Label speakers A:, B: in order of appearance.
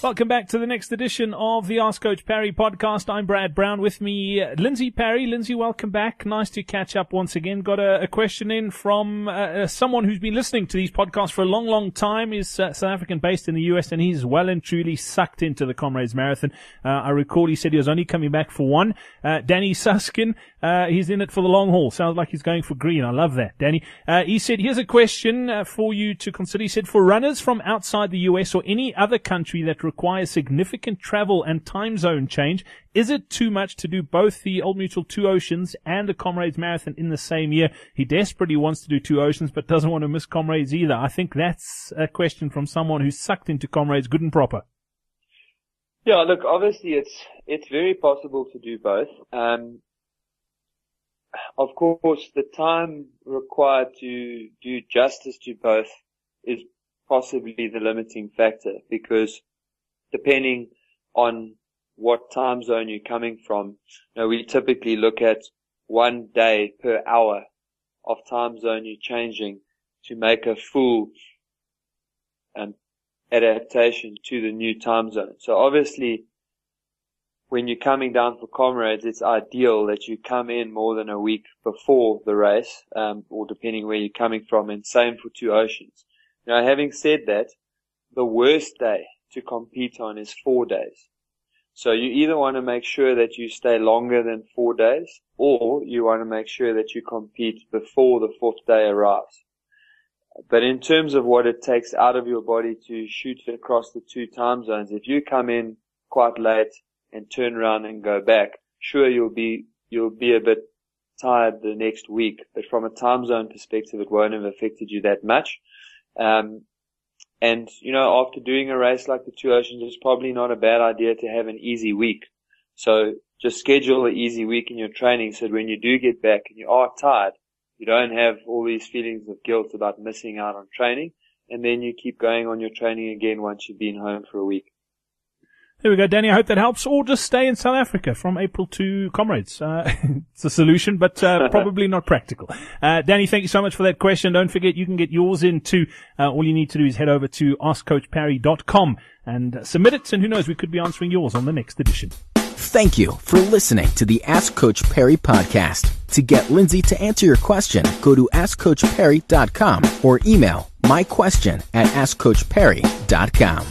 A: Welcome back to the next edition of the Ask Coach Parry podcast. I'm Brad Brown with me, uh, Lindsey Parry. Lindsey, welcome back. Nice to catch up once again. Got a, a question in from uh, uh, someone who's been listening to these podcasts for a long, long time. Is uh, South African based in the US and he's well and truly sucked into the Comrades Marathon. Uh, I recall he said he was only coming back for one. Uh, Danny Suskin, he's in it for the long haul. Sounds like he's going for green. I love that, Danny. he said, here's a question for you to consider. He said, for runners from outside the US or any other country that requires significant travel and time zone change. Is it too much to do both the Old Mutual Two Oceans and the Comrades Marathon in the same year? He desperately wants to do Two Oceans, but doesn't want to miss Comrades either. I think that's a question from someone who's sucked into Comrades good and proper.
B: Yeah, look, obviously it's it's very possible to do both. Um, of course, the time required to do justice to both is possibly the limiting factor because depending on what time zone you're coming from. You know, we typically look at one day per hour of time zone you're changing to make a full um, adaptation to the new time zone. So obviously, when you're coming down for comrades, it's ideal that you come in more than a week before the race, um, or depending where you're coming from, and same for two oceans. Now, having said that, the worst day to compete on is four days. So you either want to make sure that you stay longer than four days, or you want to make sure that you compete before the fourth day arrives. But in terms of what it takes out of your body to shoot across the two time zones, if you come in quite late and turn around and go back, sure you'll be, you'll be a bit tired the next week, but from a time zone perspective, it won't have affected you that much. Um, and, you know, after doing a race like the Two Oceans, it's probably not a bad idea to have an easy week. So just schedule an easy week in your training so that when you do get back and you are tired, you don't have all these feelings of guilt about missing out on training. And then you keep going on your training again once you've been home for a week.
A: There we go, Danny. I hope that helps. Or just stay in South Africa from April to Comrades. Uh, it's a solution, but uh, probably not practical. Uh, Danny, thank you so much for that question. Don't forget, you can get yours in too. Uh, all you need to do is head over to askcoachparry.com and submit it, and who knows, we could be answering yours on the next edition.
C: Thank you for listening to the Ask Coach Parry podcast. To get Lindsey to answer your question, go to askcoachparry.com or email my question at askcoachparry.com.